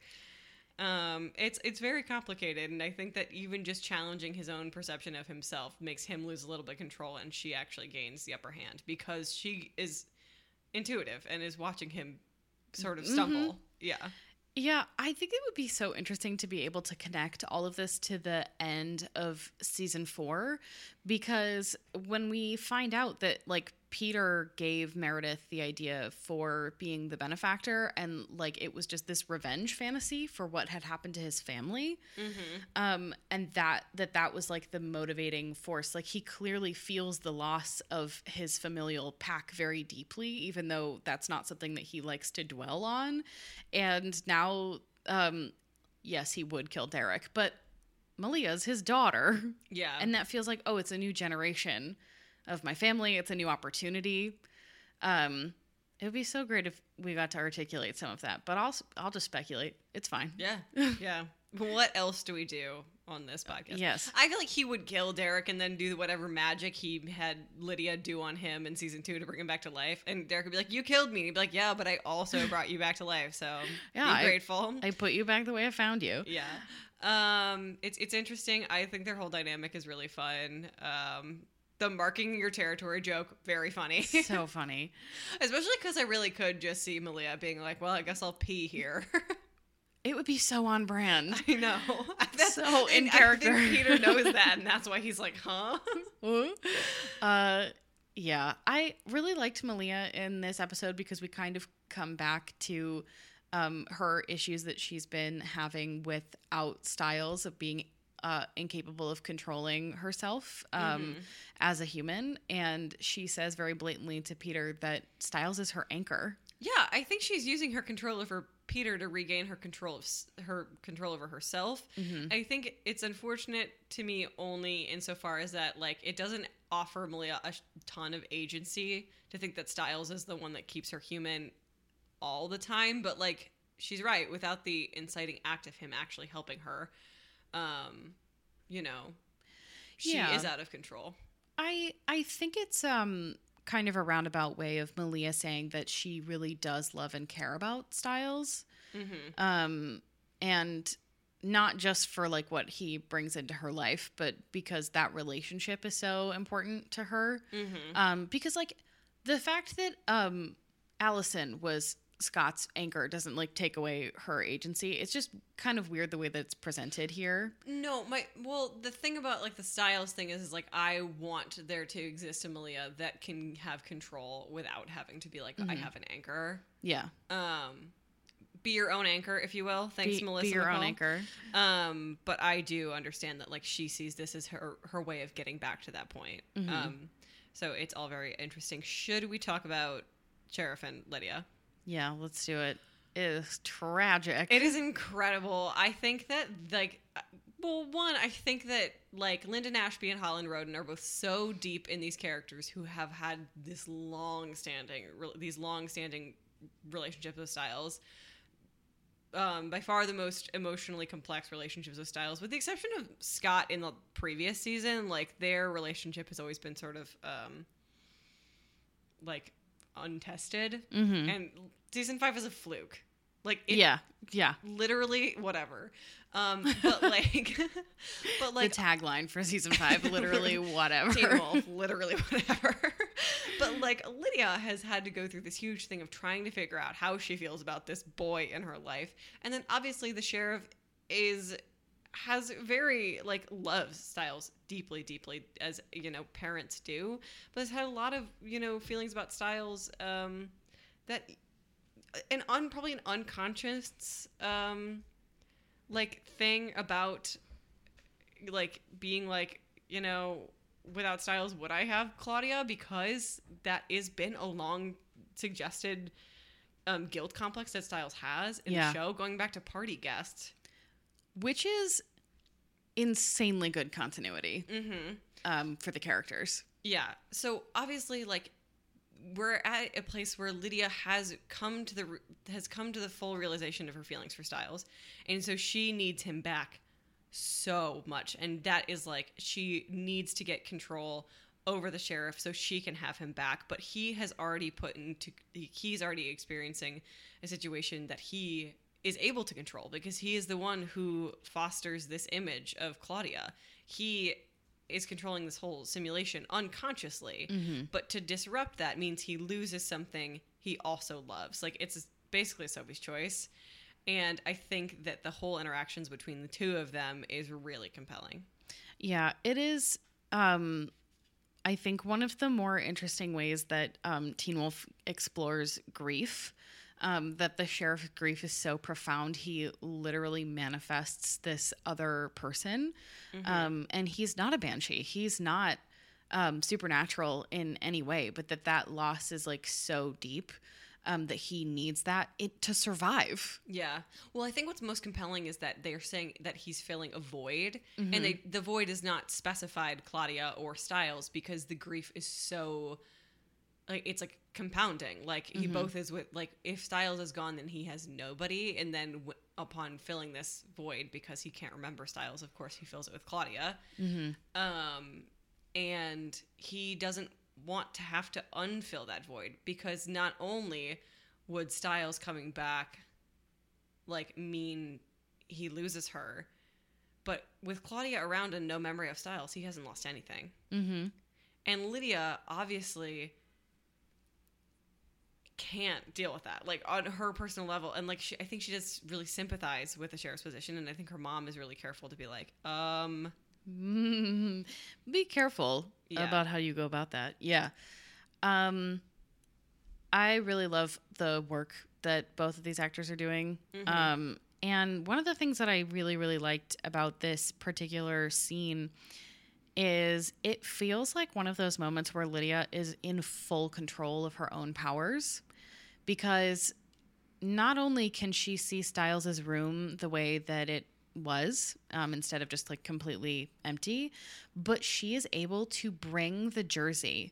Um it's it's very complicated and i think that even just challenging his own perception of himself makes him lose a little bit of control and she actually gains the upper hand because she is intuitive and is watching him sort of stumble. Yeah. Yeah, I think it would be so interesting to be able to connect all of this to the end of season four because when we find out that, like, Peter gave Meredith the idea for being the benefactor and, like, it was just this revenge fantasy for what had happened to his family. Um, and that, that that was like the motivating force. Like, he clearly feels the loss of his familial pack very deeply, even though that's not something that he likes to dwell on and now um yes he would kill derek but malia's his daughter. Yeah. And that feels like oh it's a new generation of my family. It's a new opportunity. Um it would be so great if we got to articulate some of that but i'll i'll just speculate. It's fine. Yeah. Yeah what else do we do on this podcast? Yes. i feel like he would kill derek and then do whatever magic he had lydia do on him in season two to bring him back to life. And derek would be like you killed me. And he'd be like yeah but i also brought you back to life so Yeah, be I- grateful. I put you back the way i found you. Yeah. Um it's it's interesting. I think their whole dynamic is really fun. Um the marking your territory joke very funny. So funny. Especially because i really could just see malia being like well i guess i'll pee here it would be so on brand. I know. That's- So in and character. I think peter knows that and that's why he's like huh? Uh yeah. I really liked malia in this episode because we kind of come back to um her issues that she's been having without Stiles of being uh, incapable of controlling herself um, as a human. And she says very blatantly to peter that Stiles is her anchor. Yeah, I think she's using her control over Peter to regain her control of her control over herself. I think it's unfortunate to me only insofar as that like it doesn't offer Malia a ton of agency to think that Stiles is the one that keeps her human all the time, but like she's right without the inciting act of him actually helping her um you know she Yeah. is out of control. I I think it's um kind of a roundabout way of Malia saying that she really does love and care about Stiles. Mm-hmm. Um and not just for like what he brings into her life, but because that relationship is so important to her. Mm-hmm. Um because like the fact that um Allison was Scott's anchor doesn't like take away her agency. It's just kind of weird the way that it's presented here. No, my well, the thing about like the Stiles thing is, is like I want there to exist a Malia that can have control without having to be like I have an anchor. Yeah. Um, be your own anchor, if you will. Thanks, be, Melissa. be your own anchor. Um, but I do understand that like she sees this as her her way of getting back to that point. Mm-hmm. Um, so it's all very interesting. Should we talk about Sheriff and Lydia? Yeah, let's do it. It is tragic. It is incredible. I think that like uh, well, one, I think that like Linden Ashby and Holland Roden are both so deep in these characters who have had this long-standing, re- these long-standing relationships with Stiles. Um, by far the most emotionally complex relationships with Stiles, with the exception of Scott in the previous season. Like their relationship has always been sort of um, like untested, Mhm. and season five is a fluke. Like, it, yeah, yeah. literally whatever. Um, but like, but like the tagline for season five, literally whatever. Teen Wolf, literally whatever. but like Lydia has had to go through this huge thing of trying to figure out how she feels about this boy in her life, and then obviously the sheriff is has very like loves Stiles deeply, deeply as you know parents do, but has had a lot of you know feelings about Stiles um, that an un probably an unconscious um like thing about like being like you know without Stiles would i have claudia because that is been a long suggested um guilt complex that Stiles has in Yeah. the show going back to Party Guessed Which is insanely good continuity mm-hmm um, for the characters. Yeah. So obviously, like, we're at a place where Lydia has come to the has come to the full realization of her feelings for Stiles, and so she needs him back so much, and that is like she needs to get control over the sheriff so she can have him back. But he has already put into he's already experiencing a situation that he is able to control because he is the one who fosters this image of Claudia. He is controlling this whole simulation unconsciously. But to disrupt that means he loses something he also loves. Like it's basically Sophie's choice. And I think that the whole interactions between the two of them is really compelling. Yeah, it is. Um, I think one of the more interesting ways that um, Teen Wolf explores grief, um, that the sheriff's grief is so profound, he literally manifests this other person. Um, and he's not a banshee. He's not um, supernatural in any way, but that that loss is like so deep um, that he needs that it, to survive. Yeah. Well, I think what's most compelling is that they're saying that he's filling a void, and they the void is not specified Claudia or Stiles because the grief is so like it's like compounding. Like he both is with like if Stiles is gone, then he has nobody, and then w- upon filling this void because he can't remember Stiles, of course he fills it with Claudia. Um, and he doesn't want to have to unfill that void because not only would Stiles coming back like mean he loses her, but with Claudia around and no memory of Stiles, he hasn't lost anything. Mm-hmm. And Lydia obviously can't deal with that, like on her personal level. And like, she, I think she does really sympathize with the sheriff's position. And I think her mom is really careful to be like, um, Mm, be careful Yeah. about how you go about that. Yeah. Um I really love the work that both of these actors are doing. Um and one of the things that I really really liked about this particular scene is it feels like one of those moments where Lydia is in full control of her own powers because not only can she see Stiles's room the way that it was um, instead of just like completely empty, but she is able to bring the jersey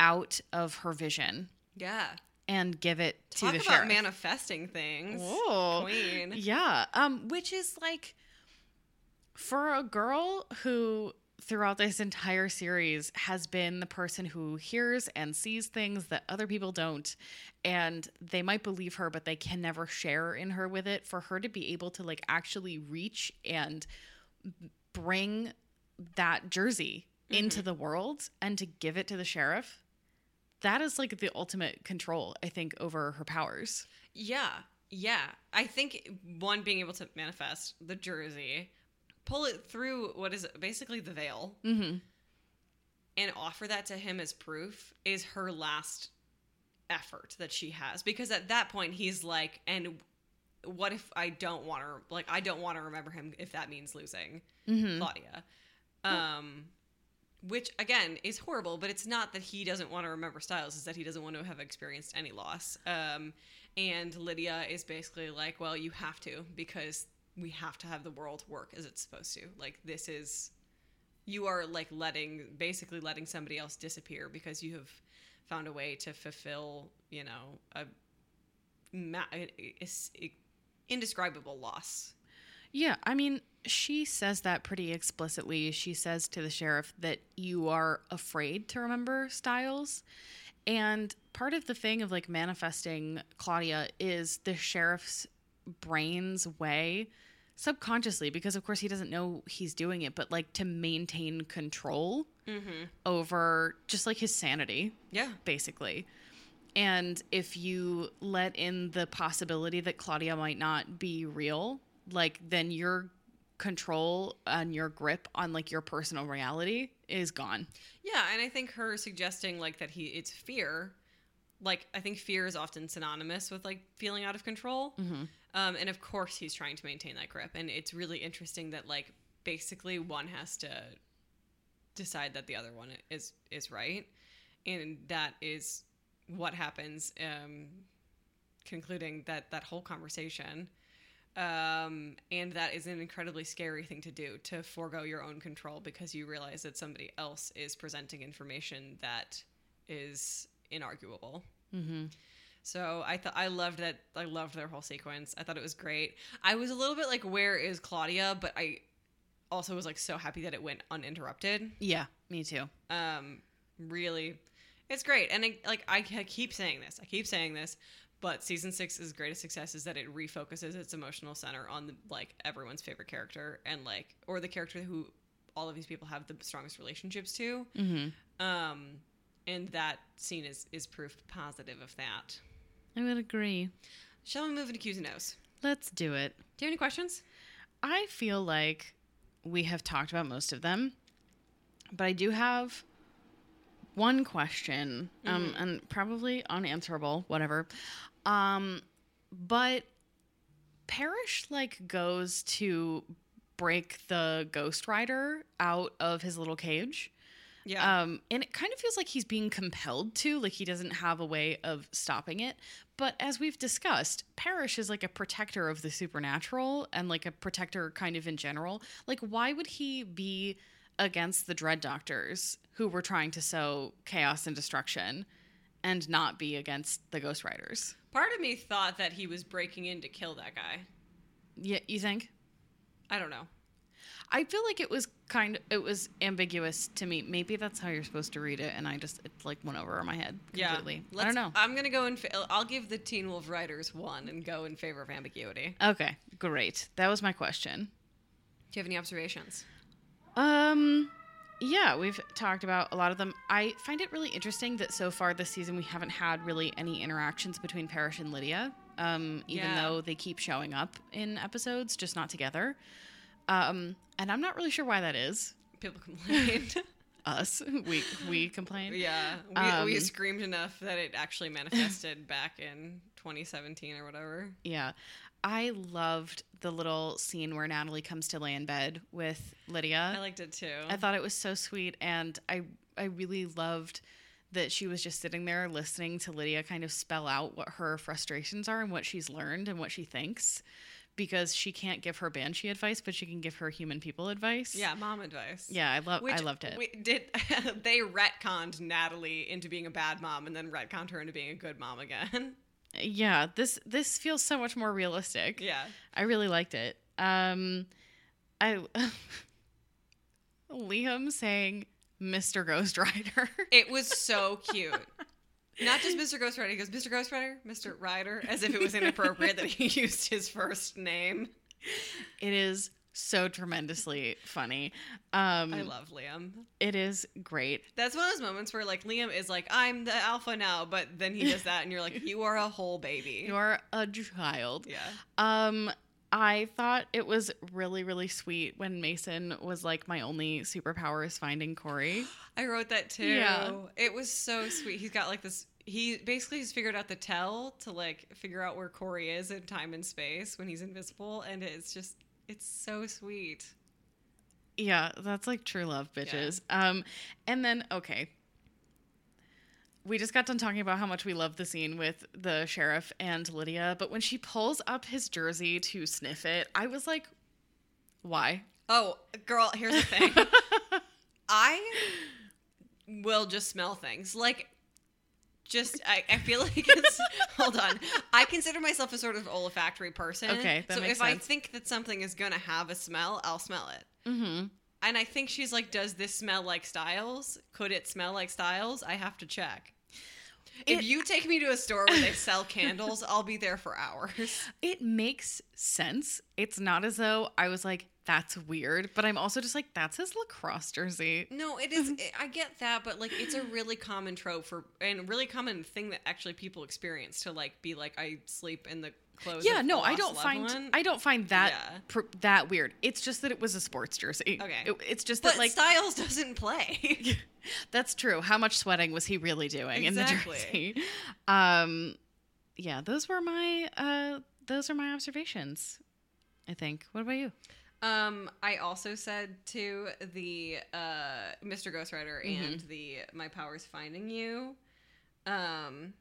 out of her vision yeah. and give it to Talk the about sheriff. manifesting things. Whoa. Queen. Yeah, um, which is like for a girl who throughout this entire series has been the person who hears and sees things that other people don't and they might believe her but they can never share in her with it for her to be able to like actually reach and bring that jersey mm-hmm. into the world and to give it to the sheriff that is like the ultimate control i think over her powers Yeah. Yeah. I think one being able to manifest the jersey, pull it through what is basically the veil, mm-hmm and offer that to him as proof is her last effort that she has. Because at that point, he's like, and what if I don't want to, like, I don't want to remember him if that means losing mm-hmm Claudia. Um, which again is horrible, but it's not that he doesn't want to remember Stiles; it's that he doesn't want to have experienced any loss. Um, and Lydia is basically like, "Well, you have to because we have to have the world work as it's supposed to. Like this is, you are like letting basically letting somebody else disappear because you have found a way to fulfill, you know, a, a- indescribable loss." Yeah, I mean, she says that pretty explicitly. She says to the sheriff that you are afraid to remember Stiles. And part of the thing of like manifesting Claudia is the sheriff's brain's way subconsciously because of course he doesn't know he's doing it but like to maintain control mm-hmm. over just like his sanity Yeah. basically and if you let in the possibility that claudia might not be real like then your control and your grip on like your personal reality is gone Yeah, and I think her suggesting like that he it's fear, like I think fear is often synonymous with like feeling out of control. Mm-hmm. Um, and of course he's trying to maintain that grip, and it's really interesting that like basically one has to decide that the other one is is right, and that is what happens. Um, concluding that that whole conversation um, and that is an incredibly scary thing to do to forego your own control because you realize that somebody else is presenting information that is inarguable. mm-hmm. So I thought I loved that. I loved their whole sequence. I thought it was great. I was a little bit like, "Where is Claudia?" But I also was like so happy that it went uninterrupted. yeah me too Um, really, it's great. And I, like I I keep saying this, I keep saying this, but season six's greatest success is that it refocuses its emotional center on the, like everyone's favorite character and like or the character who all of these people have the strongest relationships to. mm-hmm. Um, and that scene is is proof positive of that. I would agree Shall we move into Q's and O's? let's do it Do you have any questions? I feel like we have talked about most of them, but I do have one question, um, and probably unanswerable, whatever. Um, but Parrish like goes to break the Ghost Rider out of his little cage. Yeah. Um, and it kind of feels like he's being compelled to, like he doesn't have a way of stopping it. But as we've discussed, Parrish is like a protector of the supernatural and like a protector kind of in general. Like, why would he be against the Dread Doctors who were trying to sow chaos and destruction and not be against the Ghost Riders? Part of me thought that he was breaking in to kill that guy. Yeah, you think? I don't know. I feel like it was kind of it was ambiguous to me. Maybe that's how you're supposed to read it, and I just it like went over my head completely. I don't know. I'm gonna go in. Fa- I'll give the Teen Wolf writers one and go in favor of ambiguity. Okay, great. That was my question. Do you have any observations? Um, yeah, we've talked about a lot of them. I find it really interesting that so far this season we haven't had really any interactions between Parrish and Lydia. Um, even Yeah. though they keep showing up in episodes, just not together. Um, and I'm not really sure why that is. People complained. Us, we we complain. yeah, we, we Um, screamed enough that it actually manifested back in 2017 or whatever. Yeah. I loved the little scene where Natalie comes to lay in bed with Lydia. I liked it too. I thought it was so sweet and I I really loved that she was just sitting there listening to Lydia kind of spell out what her frustrations are and what she's learned and what she thinks because she can't give her banshee advice but she can give her human people advice. yeah, mom advice. Yeah, I love I loved it. We did they retconned Natalie into being a bad mom and then retconned her into being a good mom again? yeah, this this feels so much more realistic. yeah. I really liked it. Um, I Liam saying Mr. Ghost Rider. It was so cute. Not just Mr. Ghost Rider. He goes, Mr. Ghost Rider, Mr. Rider, as if it was inappropriate that he used his first name. it is so tremendously funny. Um, I love Liam. it is great. That's one of those moments where like Liam is like, I'm the alpha now, but then he does that and you're like, you are a whole baby. You are a child. yeah. Um, I thought it was really, really sweet when Mason was like, "My only superpower is finding Corey." I wrote that too. Yeah. It was so sweet. He's got like this he basically has figured out the tell to like figure out where Corey is in time and space when he's invisible and it's just it's so sweet. Yeah, that's like true love, bitches. Um, and then okay, we just got done talking about how much we love the scene with the sheriff and Lydia, but when she pulls up his jersey to sniff it, I was like, why? Oh, girl, here's the thing. I will just smell things. Like just I, I feel like it's hold on. I consider myself a sort of olfactory person. Okay, so if I think that something is gonna have a smell, I'll smell it. Mm-hmm. And I think she's like, does this smell like Stiles? Could it smell like Stiles? I have to check. if It- you take me to a store where they sell candles, I'll be there for hours. It makes sense. It's not as though I was like, that's weird, but I'm also just like, that's his lacrosse jersey. No, it is. I get that, but like, it's a really common trope for and really common thing that actually people experience to like be like, I sleep in the clothes. Yeah, no, I don't find one. I don't find that Yeah. pr- that weird. It's just that it was a sports jersey. Okay. It- it's just But that like Stiles doesn't play. That's true. How much sweating was he really doing Exactly. in the jersey? Um, yeah, those were my uh, those are my observations. I think. What about you? Um, I also said to the uh, Mr. Ghost Rider Mm-hmm. and the My Powers Finding You. Um,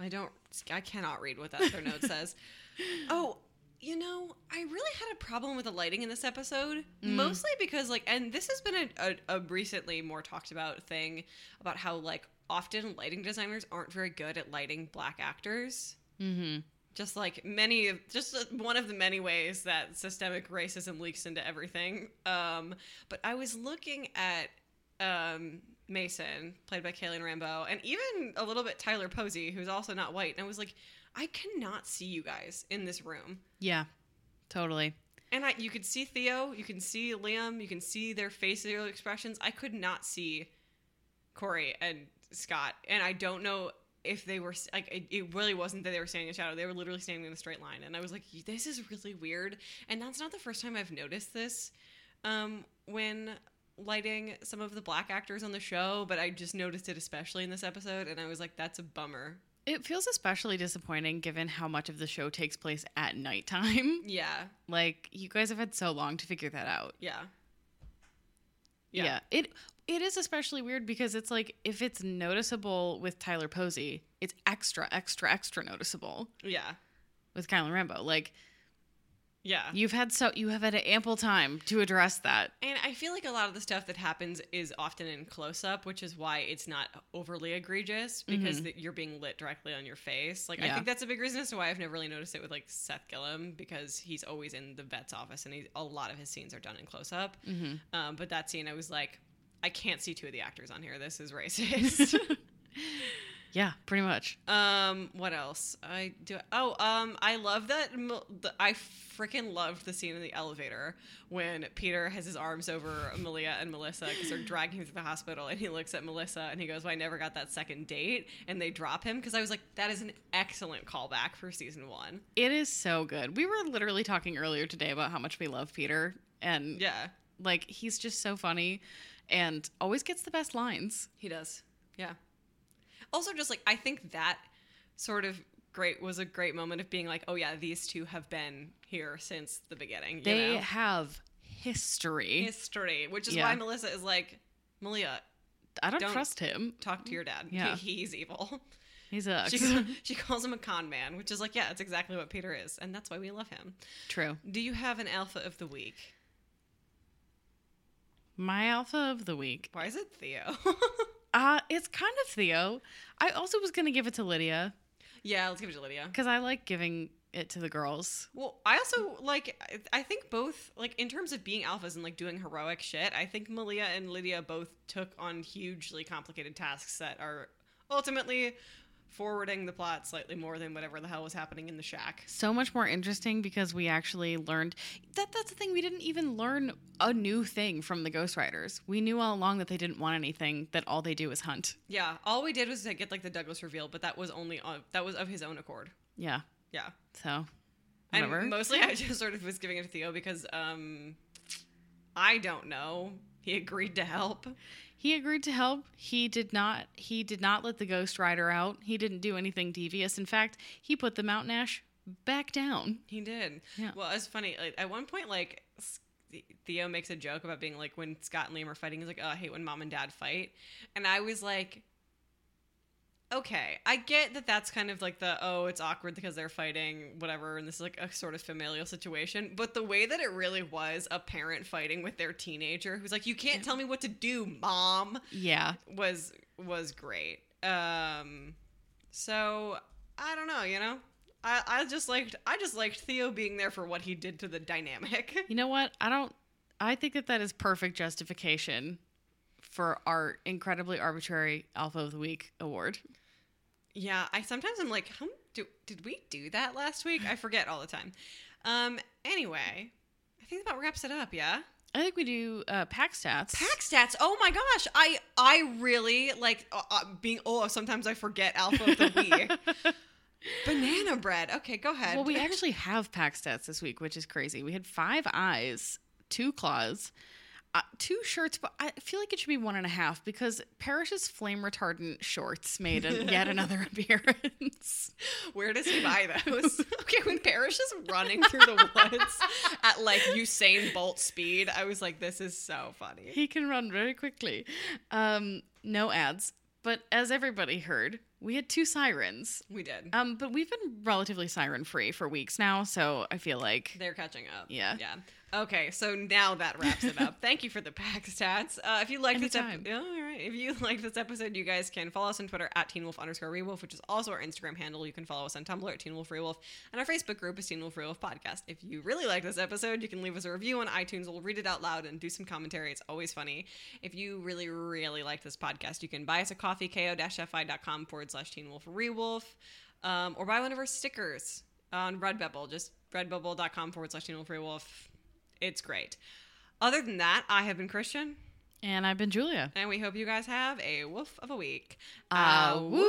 I don't. I cannot read what that other note says. Oh, you know, I really had a problem with the lighting in this episode, Mm. mostly because like, and this has been a, a, a recently more talked about thing about how like often lighting designers aren't very good at lighting black actors Mm-hmm. just like many of just uh, one of the many ways that systemic racism leaks into everything um but i was looking at um mason played by Khylin Rhambo and even a little bit tyler posey who's also not white. And i was like i cannot see you guys in this room. Yeah, totally. and I, you could see theo you can see liam you can see their facial expressions. I could not see corey and scott. And i don't know if they were like it, it really wasn't that they were standing in shadow. They were literally standing in a straight line. And i was like this is really weird. And that's not the first time i've noticed this um, when lighting some of the black actors on the show but i just noticed it especially in this episode and i was like that's a bummer It feels especially disappointing given how much of the show takes place at nighttime. yeah Like you guys have had so long to figure that out. yeah Yeah. It it is especially weird because it's like if it's noticeable with Tyler Posey, it's extra, extra, extra noticeable yeah with Khylin Rhambo. Like yeah you've had so you have had ample time to address that. And I feel like a lot of the stuff that happens is often in close up, which is why it's not overly egregious because that you're being lit directly on your face. Like I Mm-hmm. Think that's a big reason as to why I've never really noticed it with like Seth Gilliam because he's always in the vet's office and he, a lot of his scenes are done in close up. Mm-hmm. Um, but that scene, I was like, I can't see two of the actors on here. This is racist. Yeah, pretty much. Um, what else? I do. Oh, um, I love that. I freaking loved the scene in the elevator when Peter has his arms over Malia and Melissa because they're dragging him through the hospital, and he looks at Melissa and he goes, "Well, I never got that second date," and they drop him because I was like, that is an excellent callback for season one. It is so good. We were literally talking earlier today about how much we love Peter and Yeah, like he's just so funny and always gets the best lines. he does. Yeah. Also, just like I think that sort of great was a great moment of being like, oh yeah, these two have been here since the beginning. You They know? have history. history, which is Yeah. why Melissa is like, Malia, I don't, don't- trust him. talk to your dad. Yeah. He, he's evil. He's a She, she calls him a con man, which is like, yeah, it's exactly what Peter is, and that's why we love him. true. Do you have an alpha of the week? My alpha of the week. Why is it Theo? Uh, it's kind of Theo. I also was gonna give it to Lydia yeah, let's give it to Lydia. because I like giving it to the girls. Well, I also like. I- I think both, like in terms of being alphas and like doing heroic shit. I think Malia and Lydia both took on hugely complicated tasks that are ultimately forwarding the plot slightly more than whatever the hell was happening in the shack. So much more interesting because we actually learned that that's the thing. We didn't even learn a new thing from the Ghost Riders. We knew all along that they didn't want anything. That all they do is hunt. Yeah, all we did was like, get like the Douglas reveal, but that was only on that was of his own accord. Yeah. Yeah, So whatever. and mostly I just sort of was giving it to Theo because um, I don't know. He agreed to help. He agreed to help. He did not. He did not let the Ghost Rider out. He didn't do anything devious. In fact, he put the Mountain Ash back down. He did. Yeah. Well, it's funny. Like at one point, like Theo makes a joke about being like when Scott and Liam are fighting. He's like, "Oh, I hate when mom and dad fight," and I was like. Okay, I get that that's kind of like the oh, it's awkward because they're fighting, whatever, and this is like a sort of familial situation. But the way that it really was a parent fighting with their teenager who's like, "You can't tell me what to do, mom," Yeah. was was great. Um, so I don't know, you know, I I just liked I just liked Theo being there for what he did to the dynamic. You know what? I don't. I think that that is perfect justification for our incredibly arbitrary Alpha of the Week award. Yeah, I sometimes I'm like, how do, did we do that last week? I forget all the time. Um, anyway, I think that about wraps it up. Yeah. I think we do uh, pack stats. Pack stats. Oh my gosh, I I really like uh, uh, being. Oh, sometimes I forget alpha of the we. Banana bread. Okay, go ahead. Well, we actually have pack stats this week, which is crazy. We had five eyes, two claws, uh, two shirts, but I feel like it should be one and a half because Parrish's flame retardant shorts made yet another appearance. Where does he buy those? okay, when Parrish is running through the woods at like Usain Bolt speed, I was like, this is so funny. He can run very quickly. Um, no ads, but as everybody heard, we had two sirens. We did. Um, but we've been relatively siren free for weeks now, so I feel like They're catching up. Yeah. Yeah. Okay, so now that wraps it up. Thank you for the pack stats. Uh, if you like this episode, all right. If you like this episode, you guys can follow us on Twitter at Teen Wolf underscore Rewolf, which is also our Instagram handle. You can follow us on Tumblr at Teen Wolf Rewolf, and our Facebook group is Teen Wolf Rewolf Podcast. If you really like this episode, you can leave us a review on iTunes. We'll read it out loud and do some commentary. It's always funny. If you really, really like this podcast, you can buy us a coffee, ko-fi.com forward slash Teen Wolf Rewolf, um, or buy one of our stickers on Redbubble. Just redbubble.com forward slash Teen Wolf Rewolf. It's great. Other than that, I have been Christian, and I've been Julia. and we hope you guys have a woof of a week. Ah, Uh, woo!